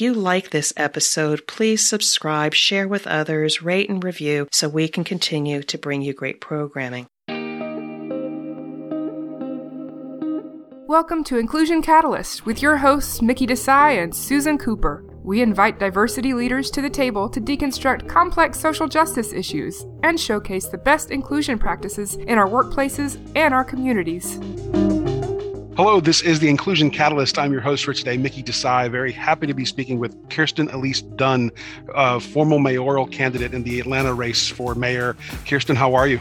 If you like this episode, please subscribe, share with others, rate and review so we can continue to bring you great programming. Welcome to Inclusion Catalyst with your hosts, Mickey Desai and Susan Cooper. We invite diversity leaders to the table to deconstruct complex social justice issues and showcase the best inclusion practices in our workplaces and our communities. Hello, this is the Inclusion Catalyst. I'm your host for today, Mickey Desai. Very happy to be speaking with Kirsten Elise Dunn, a formal mayoral candidate in the Atlanta race for mayor. Kirsten, how are you?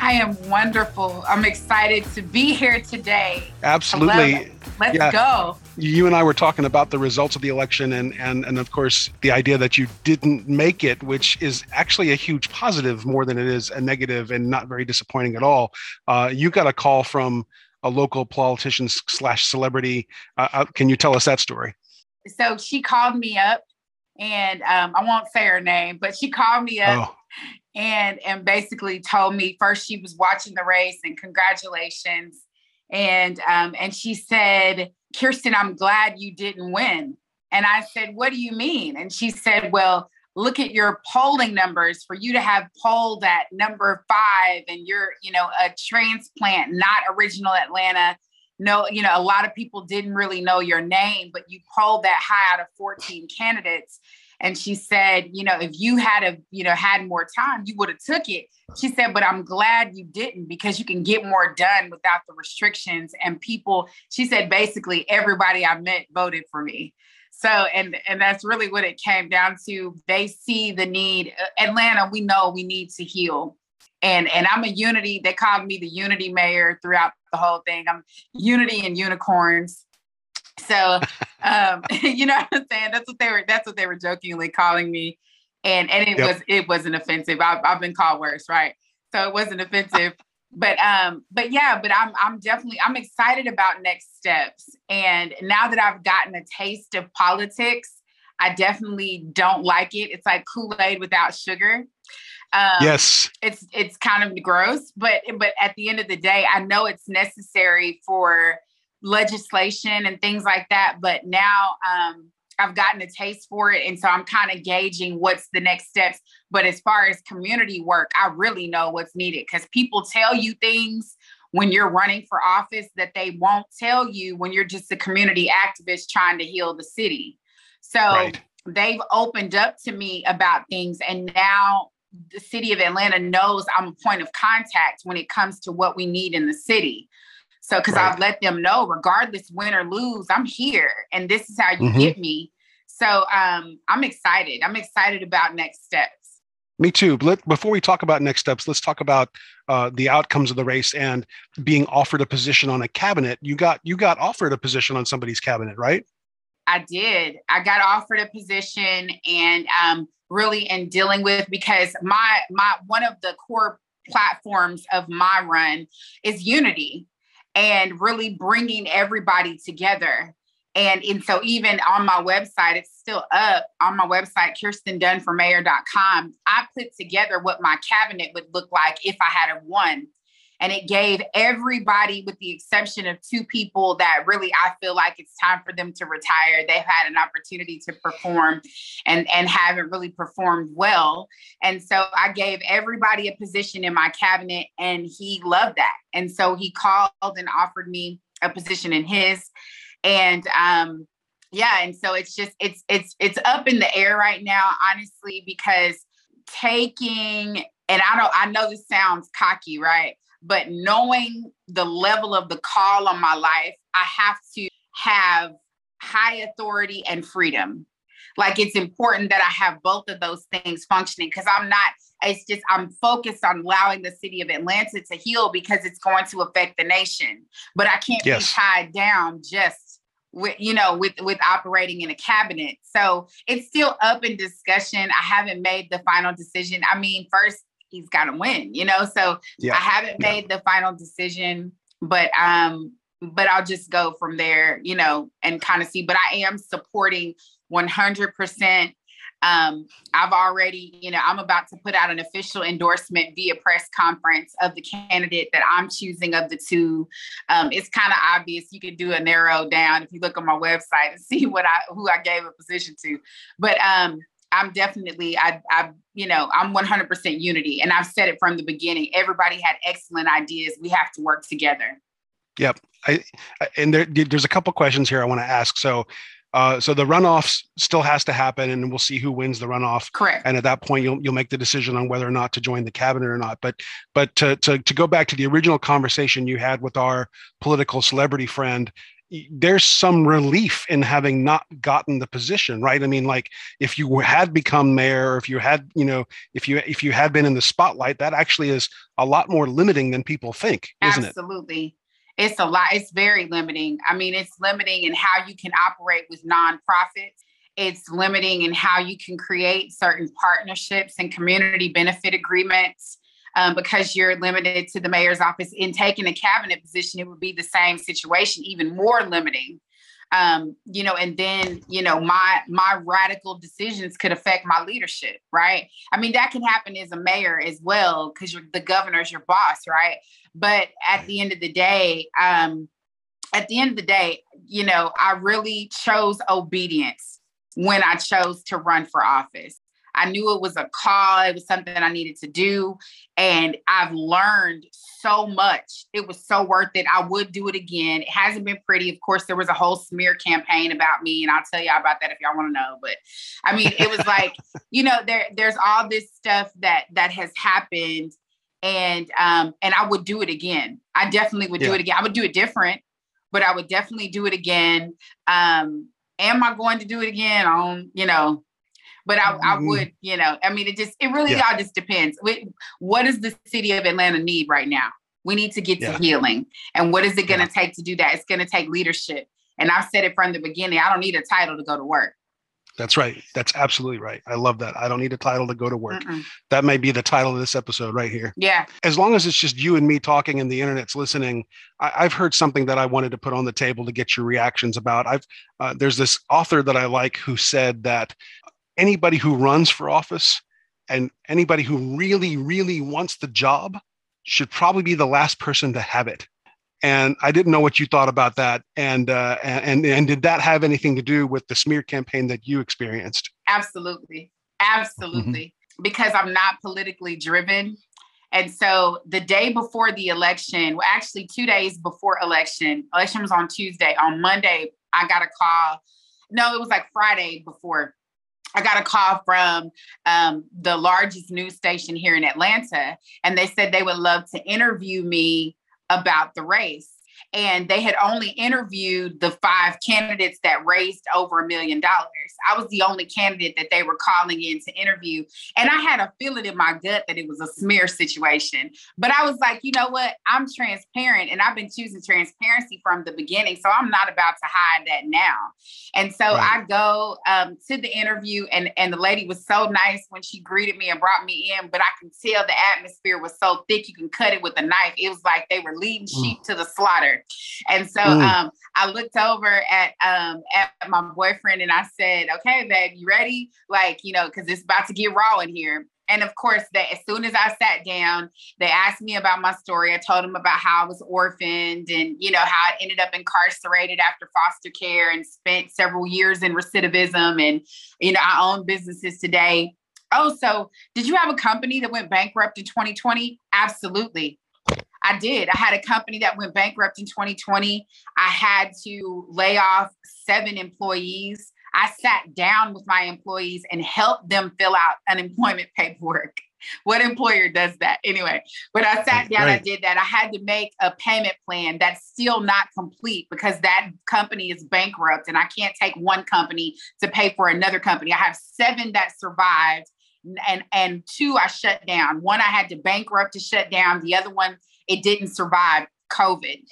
I am wonderful. I'm excited to be here today. Absolutely. Let's yeah. go. You and I were talking about the results of the election and, and and of course the idea that you didn't make it, which is actually a huge positive more than it is a negative and not very disappointing at all. Uh, you got a call from a local politician slash celebrity. Uh, uh, can you tell us that story? So she called me up and um, I won't say her name, but she called me up oh and and basically told me first she was watching the race and congratulations and um and she said kirsten i'm glad you didn't win and i said what do you mean and she said well look at your polling numbers for you to have polled at number five and you're you know a transplant not original atlanta. No you know a lot of people didn't really know your name but you polled that high out of 14 candidates. And she said you know if you had a you know had more time you would have took it. She said but i'm glad you didn't because you can get more done without the restrictions. And people she said basically everybody i met voted for me so and and that's really what it came down to they see the need uh, atlanta we know we need to heal and and i'm a unity they called me the unity mayor throughout the whole thing i'm unity and unicorns so, um, you know what I'm saying? That's what they were. That's what they were jokingly calling me, and and it yep. was it wasn't offensive. I've I've been called worse, right? So it wasn't offensive. but um, but yeah, but I'm I'm definitely I'm excited about next steps. And now that I've gotten a taste of politics, I definitely don't like it. It's like Kool Aid without sugar. Um, yes, it's it's kind of gross, but but at the end of the day, I know it's necessary for legislation and things like that. But now um, I've gotten a taste for it. And so I'm kind of gauging what's the next steps. But as far as community work, I really know what's needed because people tell you things when you're running for office that they won't tell you when you're just a community activist trying to heal the city. So right. they've opened up to me about things. And now the city of Atlanta knows I'm a point of contact when it comes to what we need in the city. So, because right. I've let them know, regardless win or lose, I'm here, and this is how you mm-hmm. get me. So, um, I'm excited. I'm excited about next steps. Me too. Let, before we talk about next steps, let's talk about uh, the outcomes of the race and being offered a position on a cabinet. You got you got offered a position on somebody's cabinet, right? I did. I got offered a position, and um, really in dealing with because my my one of the core platforms of my run is unity and really bringing everybody together. And, and so even on my website, it's still up on my website, kirstendunnformayor.com. I put together what my cabinet would look like if I had a won and it gave everybody with the exception of two people that really i feel like it's time for them to retire they've had an opportunity to perform and and haven't really performed well. And so i gave everybody a position in my cabinet and he loved that. And so he called and offered me a position in his and um yeah and so it's just it's it's it's up in the air right now honestly because taking and I don't I know this sounds cocky, right? But knowing the level of the call on my life, I have to have high authority and freedom. Like it's important that I have both of those things functioning because I'm not, it's just, I'm focused on allowing the city of Atlanta to heal because it's going to affect the nation. But I can't yes. be tied down just with you know with with operating in a cabinet. So it's still up in discussion. I haven't made the final decision. I mean first he's got to win, you know? So yeah. I haven't made the final decision, but, um, but I'll just go from there, you know, and kind of see, but I am supporting 100% Um, I've already, you know, I'm about to put out an official endorsement via press conference of the candidate that I'm choosing of the two. Um, it's kind of obvious. You can do a narrow down if you look on my website and see what I who I gave a position to. But um, I'm definitely, I, I, you know, I'm 100% unity, and I've said it from the beginning. Everybody had excellent ideas. We have to work together. Yep. I, and there, there's a couple questions here I want to ask. So, uh, so the runoff still has to happen, and we'll see who wins the runoff. Correct. And at that point, you'll you'll make the decision on whether or not to join the cabinet or not. But but to to to go back to the original conversation you had with our political celebrity friend, there's some relief in having not gotten the position right i mean like if you had become mayor or if you had you know if you if you had been in the spotlight that actually is a lot more limiting than people think isn't absolutely. it absolutely it's a lot it's very limiting i mean it's limiting in how you can operate with nonprofits it's limiting in how you can create certain partnerships and community benefit agreements um, because you're limited to the mayor's office. In taking a cabinet position, it would be the same situation, even more limiting. Um, you know, and then you know my my radical decisions could affect my leadership, right? I mean, that can happen as a mayor as well because you're the governor's your boss, right? But at the end of the day, um, at the end of the day, you know, I really chose obedience when I chose to run for office. I knew it was a call, it was something I needed to do. And I've learned so much. It was so worth it. I would do it again. It hasn't been pretty. Of course, there was a whole smear campaign about me, and I'll tell y'all about that if y'all want to know. But I mean, it was like, you know, there there's all this stuff that that has happened. And um, and I would do it again. I definitely would yeah. do it again. I would do it different, but I would definitely do it again. Um, am I going to do it again? On, you know, but I, I mm-hmm. would, you know, I mean, it just, it really yeah. all just depends. What does the city of Atlanta need right now? We need to get yeah. to healing. And what is it going to yeah. take to do that? It's going to take leadership. And I've said it from the beginning I don't need a title to go to work. That's right. That's absolutely right. I love that. I don't need a title to go to work. Mm-mm. That may be the title of this episode right here. Yeah. As long as it's just you and me talking and the internet's listening, I, have heard something that I wanted to put on the table to get your reactions about. I've uh, there's this author that I like who said that anybody who runs for office and anybody who really, really wants the job should probably be the last person to have it. And I didn't know what you thought about that. And uh, and and did that have anything to do with the smear campaign that you experienced? Absolutely, absolutely. Mm-hmm. Because I'm not politically driven, and so the day before the election, well, actually two days before election, election was on Tuesday. On Monday, I got a call. No, it was like Friday before I got a call from um, the largest news station here in Atlanta, and they said they would love to interview me about the race and they had only interviewed the five candidates that raised over a million dollars. I was the only candidate that they were calling in to interview. And I had a feeling in my gut that it was a smear situation. But I was like, you know what? I'm transparent and I've been choosing transparency from the beginning. So I'm not about to hide that now. And so right. I go um, to the interview, and, and the lady was so nice when she greeted me and brought me in. But I can tell the atmosphere was so thick, you can cut it with a knife. It was like they were leading mm. sheep mm. to the slaughter. And so mm. um, I looked over at um, at my boyfriend and I said, "Okay, babe, you ready? Like, you know, because it's about to get raw in here." And of course, that as soon as I sat down, they asked me about my story. I told them about how I was orphaned and you know how I ended up incarcerated after foster care and spent several years in recidivism. And you know, I own businesses today. Oh, so did you have a company that went bankrupt in 2020? Absolutely. I did. I had a company that went bankrupt in 2020. I had to lay off seven employees. I sat down with my employees and helped them fill out unemployment paperwork. What employer does that anyway? But I sat down, I did that. I had to make a payment plan that's still not complete because that company is bankrupt and I can't take one company to pay for another company. I have seven that survived and and two I shut down. One I had to bankrupt to shut down. The other one it didn't survive COVID.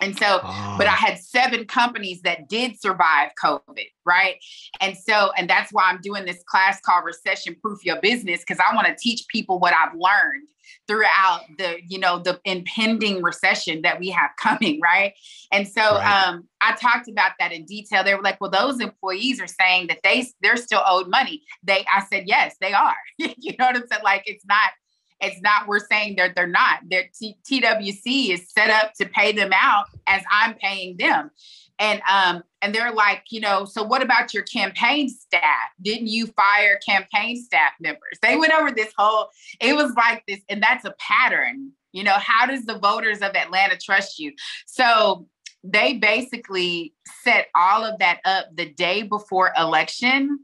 And so, oh. but I had seven companies that did survive COVID, right? And so, and that's why I'm doing this class called Recession Proof Your Business, because I want to teach people what I've learned throughout the, you know, the impending recession that we have coming, right? And so right. um, I talked about that in detail. They were like, well, those employees are saying that they they're still owed money. They I said, yes, they are. you know what I'm saying? Like it's not it's not we're saying that they're not. Their TWC is set up to pay them out as I'm paying them. And um and they're like, you know, so what about your campaign staff? Didn't you fire campaign staff members? They went over this whole it was like this and that's a pattern. You know, how does the voters of Atlanta trust you? So they basically set all of that up the day before election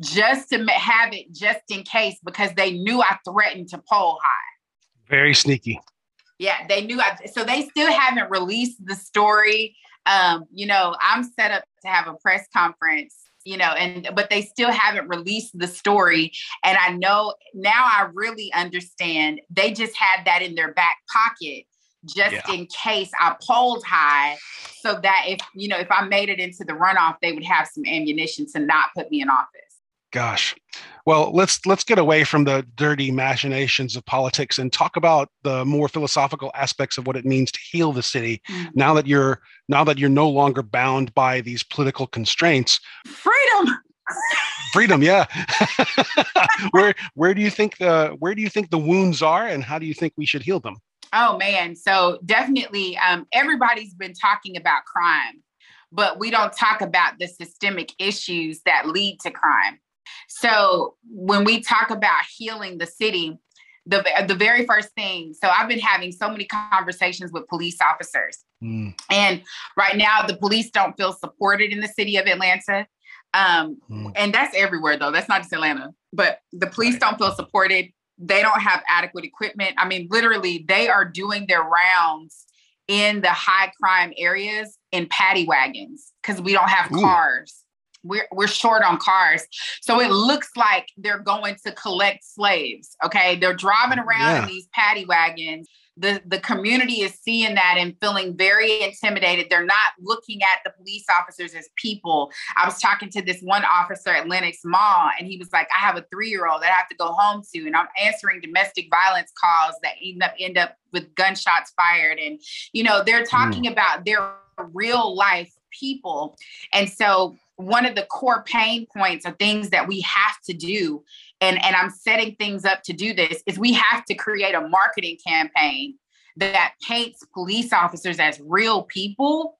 just to have it just in case because they knew I threatened to poll high. Very sneaky. Yeah, they knew I, so they still haven't released the story. Um, you know, I'm set up to have a press conference, you know, and but they still haven't released the story. And I know now I really understand they just had that in their back pocket just yeah. in case I polled high so that if you know if I made it into the runoff, they would have some ammunition to not put me in office. Gosh. Well, let's let's get away from the dirty machinations of politics and talk about the more philosophical aspects of what it means to heal the city. Mm-hmm. Now that you're now that you're no longer bound by these political constraints. Freedom. Freedom, yeah. where where do you think the where do you think the wounds are and how do you think we should heal them? Oh man, so definitely um, everybody's been talking about crime, but we don't talk about the systemic issues that lead to crime. So when we talk about healing the city, the the very first thing. So I've been having so many conversations with police officers, mm. and right now the police don't feel supported in the city of Atlanta. Um, mm. And that's everywhere though. That's not just Atlanta, but the police right. don't feel supported. They don't have adequate equipment. I mean, literally, they are doing their rounds in the high crime areas in paddy wagons because we don't have Ooh. cars we're we're short on cars. So it looks like they're going to collect slaves. Okay. They're driving around yeah. in these paddy wagons. The, the community is seeing that and feeling very intimidated. They're not looking at the police officers as people. I was talking to this one officer at Lenox Mall, and he was like, I have a three year old that I have to go home to, and I'm answering domestic violence calls that end up end up with gunshots fired. And, you know, they're talking mm. about their real life people. And so one of the core pain points or things that we have to do and and i'm setting things up to do this is we have to create a marketing campaign that paints police officers as real people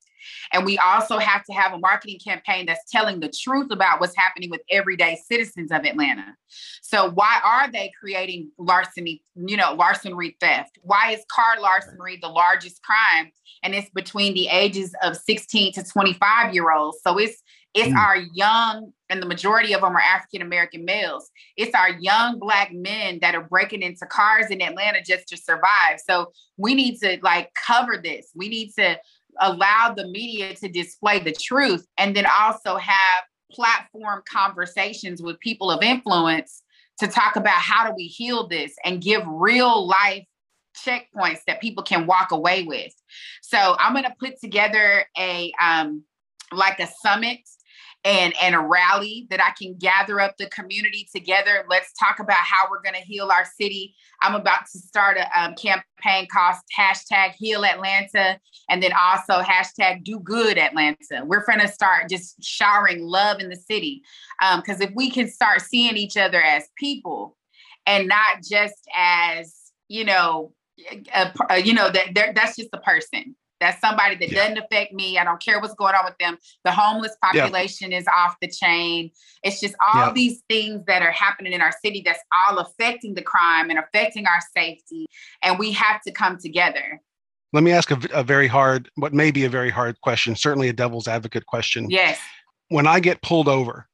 and we also have to have a marketing campaign that's telling the truth about what's happening with everyday citizens of Atlanta. So why are they creating larceny, you know, larceny theft? Why is car larceny the largest crime? And it's between the ages of 16 to 25 year olds. So it's it's mm. our young, and the majority of them are African American males. It's our young black men that are breaking into cars in Atlanta just to survive. So we need to like cover this. We need to allow the media to display the truth and then also have platform conversations with people of influence to talk about how do we heal this and give real life checkpoints that people can walk away with. So I'm going to put together a um like a summit and and a rally that I can gather up the community together. Let's talk about how we're going to heal our city. I'm about to start a um, campaign called hashtag Heal Atlanta, and then also hashtag Do Good Atlanta. We're going to start just showering love in the city because um, if we can start seeing each other as people and not just as you know, a, a, you know that that's just a person that's somebody that yeah. doesn't affect me. I don't care what's going on with them. The homeless population yeah. is off the chain. It's just all yeah. these things that are happening in our city that's all affecting the crime and affecting our safety. And we have to come together. Let me ask a, a very hard, what may be a very hard question, certainly a devil's advocate question. Yes. When I get pulled over,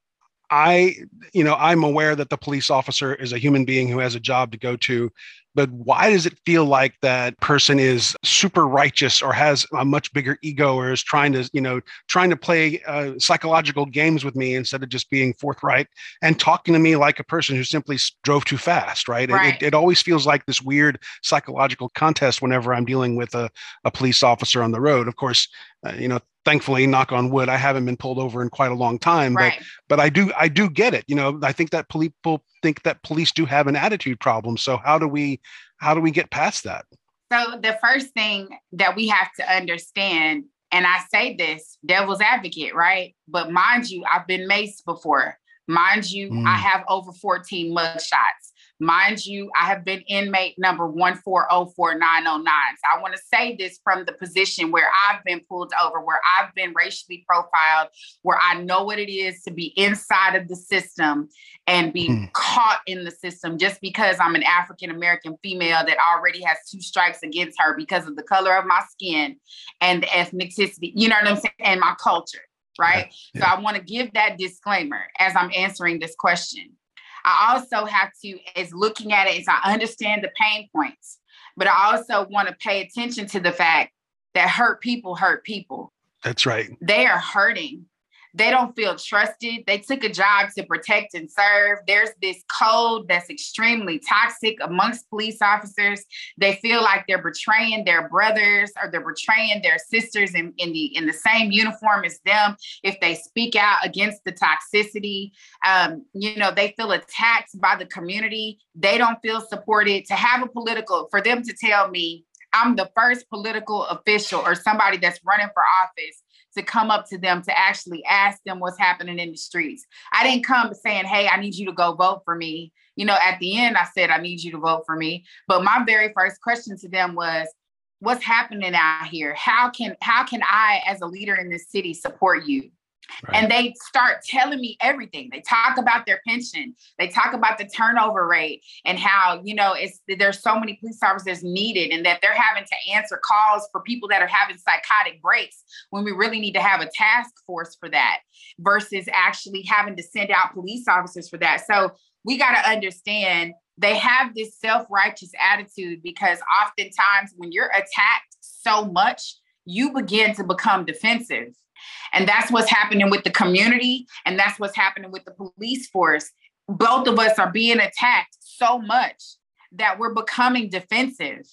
I, you know, I'm aware that the police officer is a human being who has a job to go to but why does it feel like that person is super righteous or has a much bigger ego or is trying to, you know, trying to play uh, psychological games with me instead of just being forthright and talking to me like a person who simply drove too fast, right? right. It, it, always feels like this weird psychological contest whenever I'm dealing with a, a police officer on the road. Of course, uh, you know, thankfully knock on wood i haven't been pulled over in quite a long time right. but but i do i do get it you know i think that people think that police do have an attitude problem so how do we how do we get past that so the first thing that we have to understand and i say this devil's advocate right but mind you i've been maced before mind you mm. i have over 14 mug shots Mind you, I have been inmate number 1404909. So I want to say this from the position where I've been pulled over, where I've been racially profiled, where I know what it is to be inside of the system and be hmm. caught in the system just because I'm an African American female that already has two strikes against her because of the color of my skin and the ethnicity, you know what I'm saying, and my culture right? Yeah. So I want to give that disclaimer as I'm answering this question. I also have to, as looking at it, as I understand the pain points, but I also want to pay attention to the fact that hurt people hurt people. That's right. They are hurting they don't feel trusted. They took a job to protect and serve. There's this code that's extremely toxic amongst police officers. They feel like they're betraying their brothers or they're betraying their sisters in, in the in the same uniform as them if they speak out against the toxicity. Um, you know, they feel attacked by the community. They don't feel supported. To have a political, for them to tell me I'm the first political official or somebody that's running for office to come up to them to actually ask them what's happening in the streets. I didn't come saying, "Hey, I need you to go vote for me." You know, at the end I said, "I need you to vote for me." But my very first question to them was, "What's happening out here? How can how can I as a leader in this city support you?" Right. And they start telling me everything. They talk about their pension. They talk about the turnover rate and how, you know, it's there's so many police officers needed and that they're having to answer calls for people that are having psychotic breaks when we really need to have a task force for that versus actually having to send out police officers for that. So we got to understand they have this self-righteous attitude because oftentimes when you're attacked so much, you begin to become defensive and that's what's happening with the community. And that's what's happening with the police force. Both of us are being attacked so much that we're becoming defensive.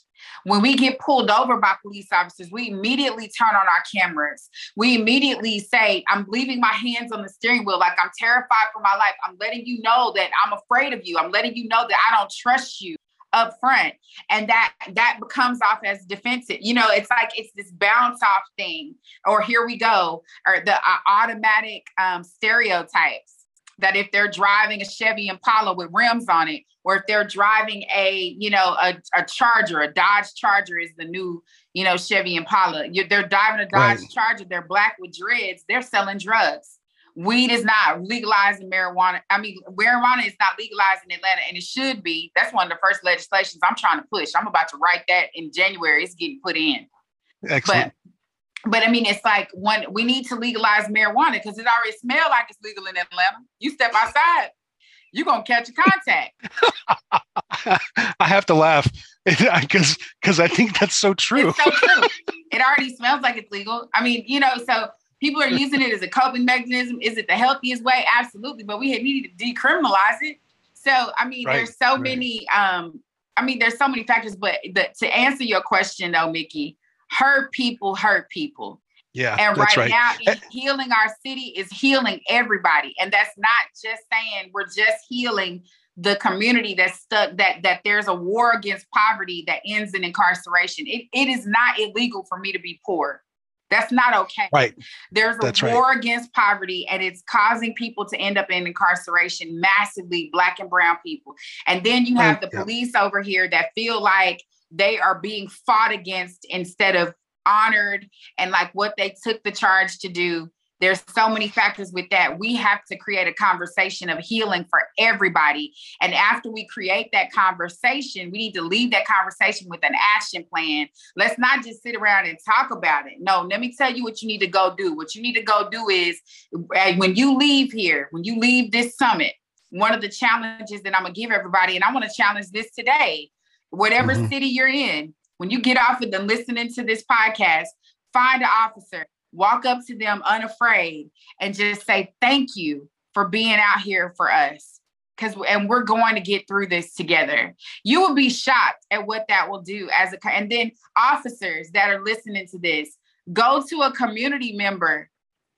When we get pulled over by police officers, we immediately turn on our cameras. We immediately say, I'm leaving my hands on the steering wheel like I'm terrified for my life. I'm letting you know that I'm afraid of you. I'm letting you know that I don't trust you up front and that that becomes off as defensive. You know it's like it's this bounce off thing or here we go or the uh, automatic um, stereotypes that if they're driving a chevy impala with rims on it or if they're driving a you know a, a charger a dodge charger is the new you know chevy impala. You're, they're driving a dodge right. charger they're black with dreads they're selling drugs weed is not legalized in marijuana. I mean, marijuana is not legalized in Atlanta, and it should be. That's one of the first legislations I'm trying to push. I'm about to write that in January. It's getting put in. Excellent. But, but I mean, it's like one we need to legalize marijuana because it already smells like it's legal in Atlanta. You step outside, you're gonna catch a contact. I have to laugh because because I think that's so true. It's so true. it already smells like it's legal. I mean, you know, so people are using it as a coping mechanism. Is it the healthiest way? Absolutely. But we need to decriminalize it. So, I mean, right, there's so right. many, um, I mean, there's so many factors, but the, to answer your question though, Mickey, hurt people hurt people. Yeah. And right, right, now, eh healing our city is healing everybody. And that's not just saying we're just healing the community that's stuck that that there's a war against poverty that ends in incarceration. It, it is not illegal for me to be poor. That's not okay. Right. There's a That's war right. against poverty, and it's causing people to end up in incarceration massively, black and brown people. And then you have the police over here that feel like they are being fought against instead of honored and like what they took the charge to do there's so many factors with that. We have to create a conversation of healing for everybody. And after we create that conversation, we need to leave that conversation with an action plan. Let's not just sit around and talk about it. No, let me tell you what you need to go do. What you need to go do is eh, when you leave here, when you leave this summit, one of the challenges that I'm going to give everybody, and I want to challenge this today whatever mm-hmm. city you're in, when you get off of them listening to this podcast, find an officer, walk up to them unafraid, and just say, Thank you for being out here for us. Because and we're going to get through this together. You will be shocked at what that will do as a and then officers that are listening to this, go to a community member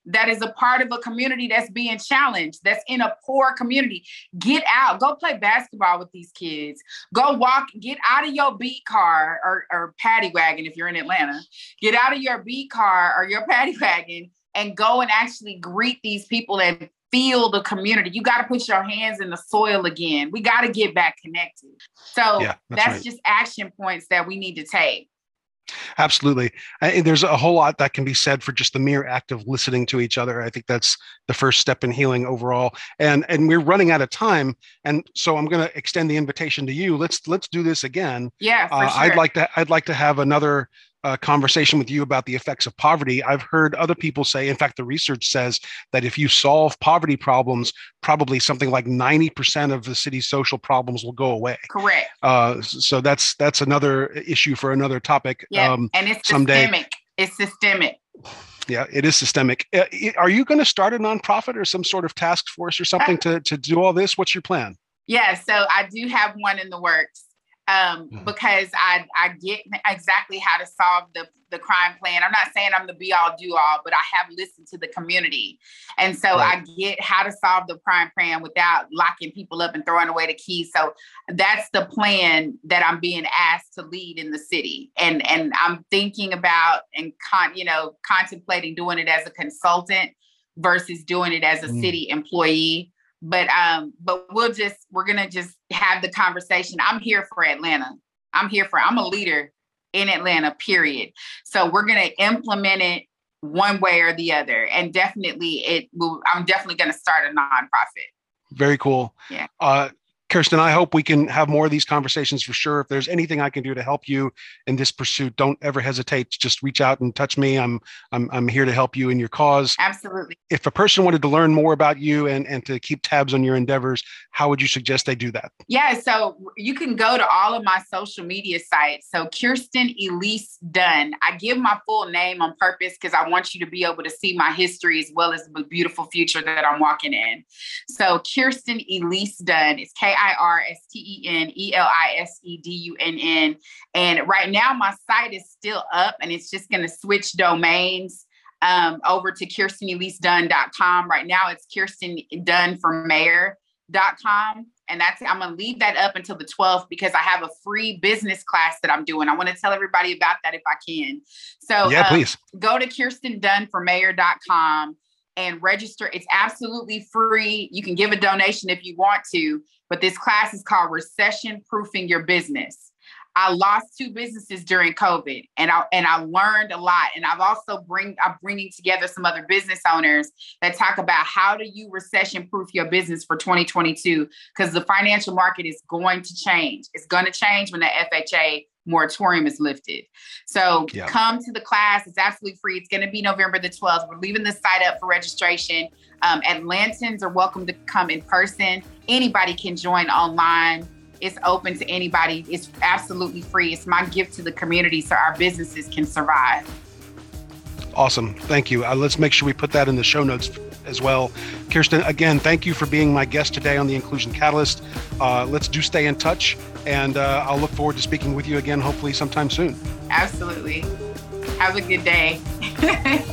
that is a part of a community that's being challenged, that's in a poor community. Get out, go play basketball with these kids. Go walk, get out of your beat car or, or paddy wagon if you're in Atlanta. Get out of your beat car or your paddy wagon and go and actually greet these people and feel the community. You got to put your hands in the soil again. We got to get back connected. So yeah, that's, that's right. just action points that we need to take. Absolutely. there's a whole lot that can be said for just the mere act of listening to each other. I think that's the first step in healing overall. And and we're running out of time, and so I'm going to extend the invitation to you. Let's let's do this again. Yeah, uh, sure. I'd like to I'd like to have another uh, conversation with you about the effects of poverty. I've heard other people say, in fact, the research says that if you solve poverty problems, probably something like 90% of the city's social problems will go away. Correct. Uh, so that's that's another issue for another topic. Yeah, um, and it's someday. systemic. It's systemic. Yeah, it is systemic. Uh, are you going to start a nonprofit or some sort of task force or something to, to do all this? What's your plan? Yeah, so I do have one in the works um, mm-hmm. because I I get exactly how to solve the the crime plan. I'm not saying I'm the be all do all, but I have listened to the community, and so right. I get how to solve the crime plan without locking people up and throwing away the keys. So that's the plan that I'm being asked to lead in the city, and and I'm thinking about and con you know contemplating doing it as a consultant versus doing it as a mm. city employee but um but we'll just we're gonna just have the conversation. I'm here for atlanta. I'm here for i'm a leader in atlanta period. So we're gonna implement it one way or the other and definitely it will i'm definitely gonna start a nonprofit. Very cool. Yeah. Uh Kirsten, I hope we can have more of these conversations for sure. If there's anything I can do to help you in this pursuit, don't ever hesitate to just reach out and touch me. I'm I'm I'm here to help you in your cause. Absolutely. If a person wanted to learn more about you and, and to keep tabs on your endeavors, how would you suggest they do that? Yeah, so you can go to all of my social media sites. So Kirsten Elise Dunn. I give my full name on purpose because I want you to be able to see my history as well as the beautiful future that I'm walking in. So Kirsten Elise Dunn is K I R S T E N E L I S E D U N N. And right now, my site is still up and it's just going to switch domains um, over to KirstenEliseDunn.com. Right now, it's Kirsten Dunn for Mayor.com. And that's, I'm going to leave that up until the 12th because I have a free business class that I'm doing. I want to tell everybody about that if I can. So, yeah, um, please go to KirstenDunnForMayor.com and register. It's absolutely free. You can give a donation if you want to, but this class is called Recession Proofing Your Business. I lost two businesses during COVID and I and I learned a lot. And I've also bring I'm bringing together some other business owners that talk about how do you recession proof your business for 2022 because the financial market is going to change. It's going to change when the FHA moratorium is lifted. So yeah. come to the class. It's absolutely free. It's going to be November the 12th. We're leaving the site up for registration. Um, Atlantans are welcome to come in person. Anybody can join online. It's open to anybody. It's absolutely free. It's my gift to the community so our businesses can survive. Awesome. Thank you. Uh, let's make sure we put that in the show notes as well. Kirsten, again, thank you for being my guest today on the Inclusion Catalyst. Uh, let's do stay in touch, and uh, I'll look forward to speaking with you again, hopefully sometime soon. Absolutely. Have a good day.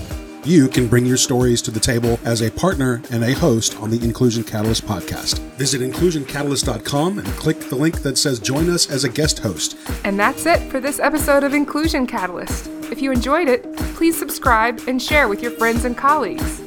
you can bring your stories to the table as a partner and a host on the Inclusion Catalyst podcast. Visit inclusioncatalyst.com and click the link that says join us as a guest host. And that's it for this episode of Inclusion Catalyst. If you enjoyed it, please subscribe and share with your friends and colleagues.